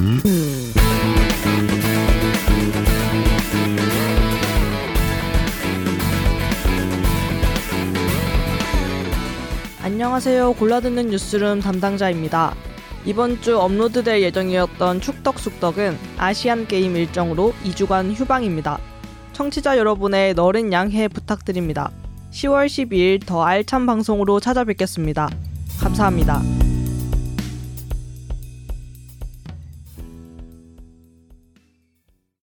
음. 안녕하세요. 골라듣는 뉴스룸 담당자입니다. 이번 주 업로드될 예정이었던 축덕숙덕은 아시안 게임 일정으로 2주간 휴방입니다. 청취자 여러분의 너른 양해 부탁드립니다. 10월 12일 더 알찬 방송으로 찾아뵙겠습니다. 감사합니다.